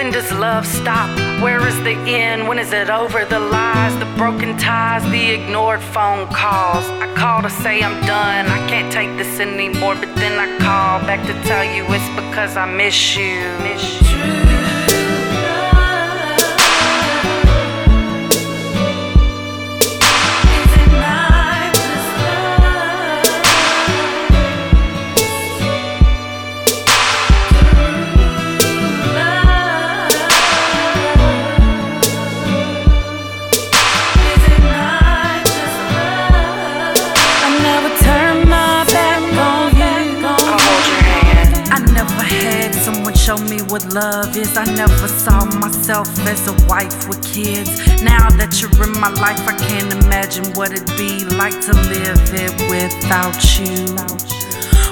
When does love stop? Where is the end? When is it over? The lies, the broken ties, the ignored phone calls. I call to say I'm done. I can't take this anymore, but then I call back to tell you it's because I miss you. Miss you. What love is. I never saw myself as a wife with kids. Now that you're in my life, I can't imagine what it'd be like to live it without you.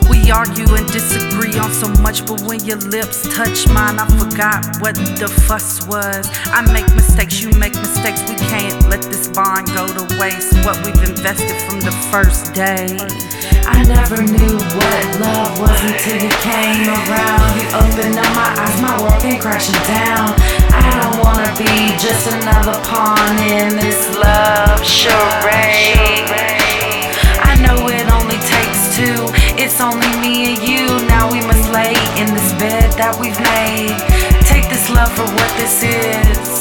We argue and disagree on so much, but when your lips touch mine, I forgot what the fuss was. I make mistakes, you make mistakes. We can't let this bond go to waste. What we've invested from the first day. I never knew what love was until you came around. You opened up my eyes, my world came crashing down. I don't wanna be just another pawn in this love charade. I know it only takes two. It's only me and you. Now we must lay in this bed that we've made. Take this love for what this is.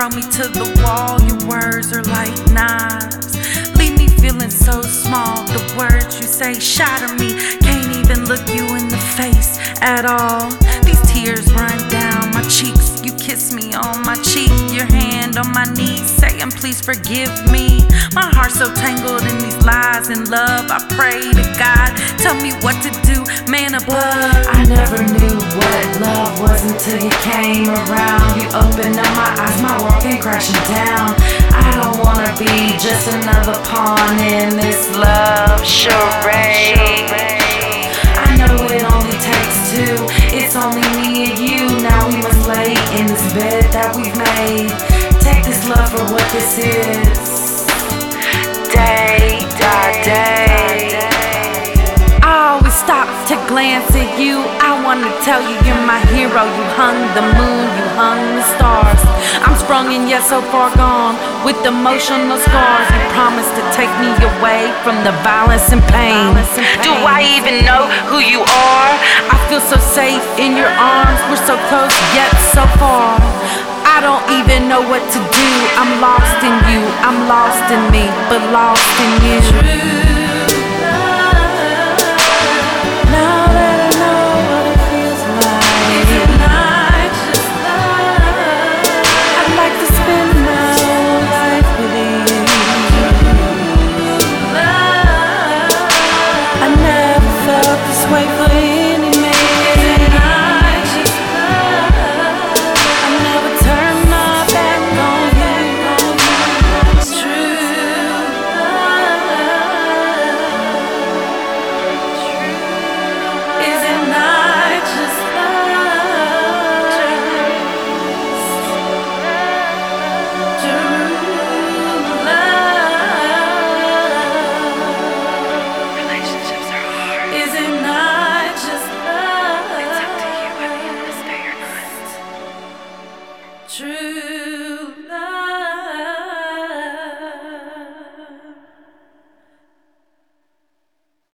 Throw me to the wall, your words are like knives. Leave me feeling so small. The words you say shatter me. Can't even look you in the face at all. These tears run down my cheeks. You kiss me on my cheek, your hand on my knees, saying, Please forgive me. My heart's so tangled in these lies and love. I pray to God, tell me what to do, man above. I never knew what love was until you came around. You opened up my eyes, my world came crashing down. I don't wanna be just another pawn in this love charade. I know it only takes two. It's only me and you. Now we must lay in this bed that we've made. Take this love for what this is. Day by day. I always stop to glance at you. I wanna tell you you're my hero. You hung the moon, you hung the stars. I'm sprung and yet so far gone with emotional scars. You promised to take me away from the violence and pain. Do I even know who you are? I feel so safe in your arms. We're so close yet so far. I don't even know what to do. I'm lost in you. I'm lost in me, but lost in you. 是。